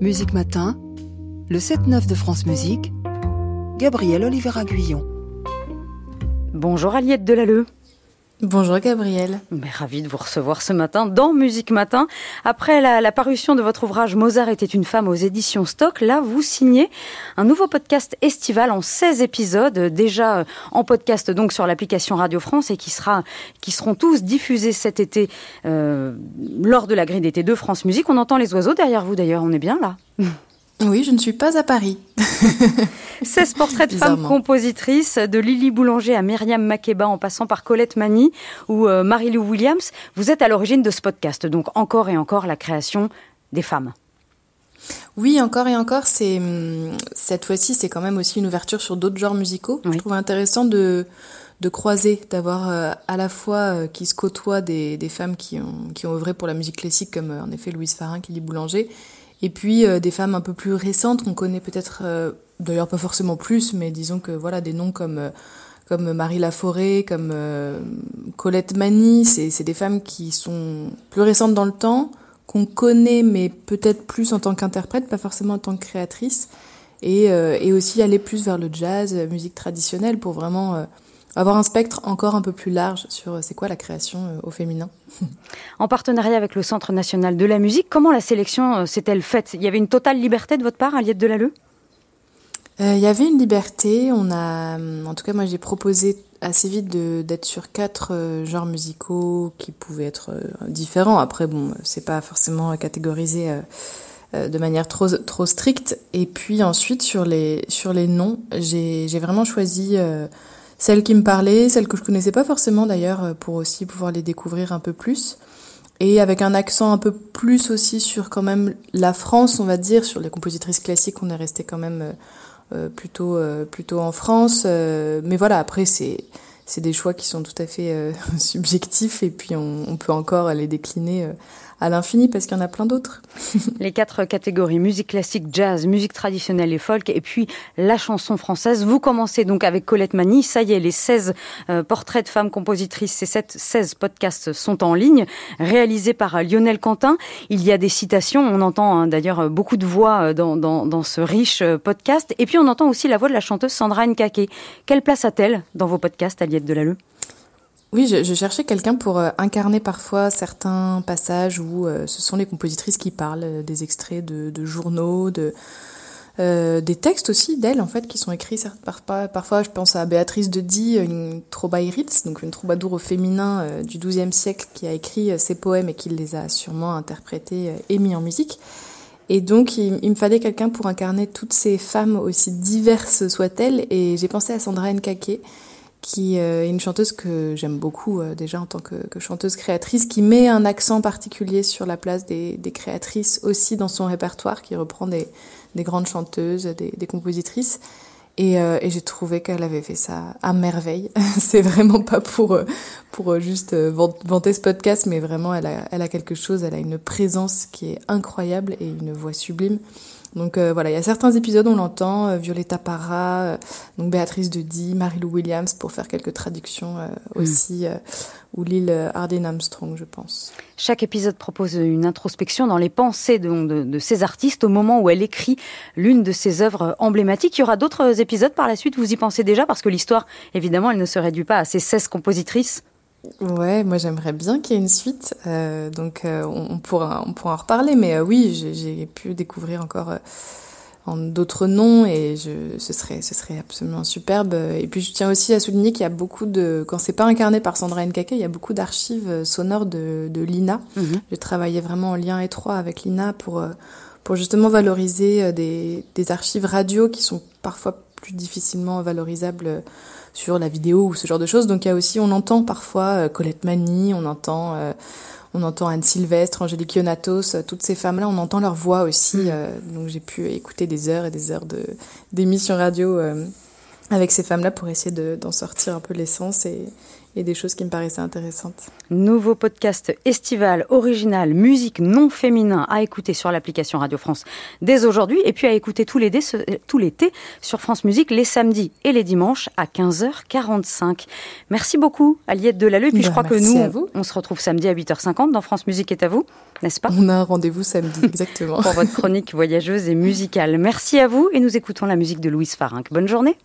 Musique Matin, le 7-9 de France Musique, Gabriel Olivera Guyon. Bonjour Aliette Delalleux. Bonjour Gabriel. Mais ravi de vous recevoir ce matin dans Musique Matin. Après la, parution de votre ouvrage Mozart était une femme aux éditions Stock, là vous signez un nouveau podcast estival en 16 épisodes, déjà en podcast donc sur l'application Radio France et qui, sera, qui seront tous diffusés cet été euh, lors de la grille d'été de France Musique. On entend les oiseaux derrière vous d'ailleurs, on est bien là Oui, je ne suis pas à Paris. 16 portraits de femmes compositrices, de Lily Boulanger à Myriam Makeba en passant par Colette Mani ou euh, Marie-Lou Williams. Vous êtes à l'origine de ce podcast, donc encore et encore la création des femmes. Oui, encore et encore, c'est hum, cette fois-ci, c'est quand même aussi une ouverture sur d'autres genres musicaux. Je trouve intéressant de de croiser, d'avoir euh, à la fois euh, qui se côtoient des, des femmes qui ont qui ont œuvré pour la musique classique comme en effet Louise Farin, Lily Boulanger, et puis des femmes un peu plus récentes qu'on connaît peut-être d'ailleurs pas forcément plus, mais disons que voilà des noms comme euh, comme Marie Laforêt, comme euh, Colette Mani, c'est des femmes qui sont plus récentes dans le temps, qu'on connaît mais peut-être plus en tant qu'interprète, pas forcément en tant que créatrice, et, euh, et aussi aller plus vers le jazz, musique traditionnelle, pour vraiment avoir un spectre encore un peu plus large sur c'est quoi la création au féminin. En partenariat avec le Centre national de la musique, comment la sélection s'est-elle faite? Il y avait une totale liberté de votre part, Aliette Delalleux? Euh, il y avait une liberté. On a, euh, en tout cas, moi, j'ai proposé assez vite d'être sur quatre euh, genres musicaux qui pouvaient être différents. Après, bon, c'est pas forcément catégorisé de manière trop trop stricte. Et puis ensuite, sur les sur les noms, j'ai vraiment choisi celles qui me parlaient, celles que je connaissais pas forcément d'ailleurs, pour aussi pouvoir les découvrir un peu plus. Et avec un accent un peu plus aussi sur quand même la France, on va dire, sur les compositrices classiques, on est resté quand même euh, plutôt euh, plutôt en France. Euh, mais voilà, après c'est c'est des choix qui sont tout à fait subjectifs et puis on, peut encore les décliner à l'infini parce qu'il y en a plein d'autres. les quatre catégories, musique classique, jazz, musique traditionnelle et folk, et puis la chanson française. Vous commencez donc avec Colette Mani. Ça y est, les 16 euh, portraits de femmes compositrices, ces 16 podcasts sont en ligne, réalisés par euh, Lionel Quentin. Il y a des citations, on entend hein, d'ailleurs beaucoup de voix euh, dans, ce riche podcast. Et puis on entend aussi la voix de la chanteuse Sandra Nkake. Quelle place a-t-elle dans vos podcasts, Oui, je, cherchais quelqu'un pour euh, incarner parfois certains passages où euh, ce sont les compositrices qui parlent, euh, des extraits de, journaux, de, des textes aussi d'elles en fait qui sont écrits parfois, je pense à Béatrice de Die, une donc une troubadour au féminin du XIIe siècle qui a écrit ces poèmes et qui les a sûrement interprétés et mis en musique. Et donc, il, il me fallait quelqu'un pour incarner toutes ces femmes, aussi diverses soient-elles. Et j'ai pensé à Sandra Nkake, qui euh, est une chanteuse que j'aime beaucoup euh, déjà en tant que, chanteuse créatrice, qui met un accent particulier sur la place des, créatrices aussi dans son répertoire, qui reprend des, grandes chanteuses, des, compositrices. Euh, et, j'ai trouvé qu'elle avait fait ça à merveille. C'est vraiment pas pour pour juste vanter ce podcast, mais vraiment elle a, elle a quelque chose, elle a une présence qui est incroyable et une voix sublime. Donc euh, voilà, il y a certains épisodes, on l'entend, euh, Violetta Parra, euh, donc Béatrice de Die, Marie-Lou Williams, pour faire quelques traductions aussi, ou Lille Hardin Armstrong, je pense. Chaque épisode propose une introspection dans les pensées de, de, ces artistes au moment où elle écrit l'une de ses œuvres emblématiques. Il y aura d'autres épisodes par la suite, vous y pensez déjà, parce que l'histoire, évidemment, elle ne se réduit pas à ces 16 compositrices Ouais, moi j'aimerais bien qu'il y ait une suite, euh, donc euh, on, pourra on pourra en reparler, mais euh, oui, j'ai pu découvrir encore en d'autres noms et je, ce serait ce serait absolument superbe. Et puis je tiens aussi à souligner qu'il y a beaucoup de quand c'est pas incarné par Sandra Nkake, il y a beaucoup d'archives sonores de, de Lina. Mhm. J'ai travaillé vraiment en lien étroit avec Lina pour pour justement valoriser des, des archives radio qui sont parfois plus difficilement valorisables sur la vidéo ou ce genre de choses. Donc il y a aussi, on entend parfois euh, Colette Mani, on entend, euh, on entend Anne Sylvestre, Angélique Ionatos, euh, toutes ces femmes-là, on entend leur voix aussi. Mm. donc j'ai pu écouter des heures et des heures de d'émissions radio avec ces femmes-là pour essayer d'en sortir un peu l'essence et, et des choses qui me paraissaient intéressantes. Nouveau podcast estival, original, musique non féminin à écouter sur l'application Radio France dès aujourd'hui et puis à écouter tout l'été, sur France Musique les samedis et les dimanches à 15h45. Merci beaucoup Aliette Delalleux et puis je Ben, crois que nous vous. on se retrouve samedi à 8h50 dans France Musique est à vous, n'est-ce pas? On a un rendez-vous samedi, exactement. Pour votre chronique voyageuse et musicale. Merci à vous et nous écoutons la musique de Louise Farinck. Bonne journée.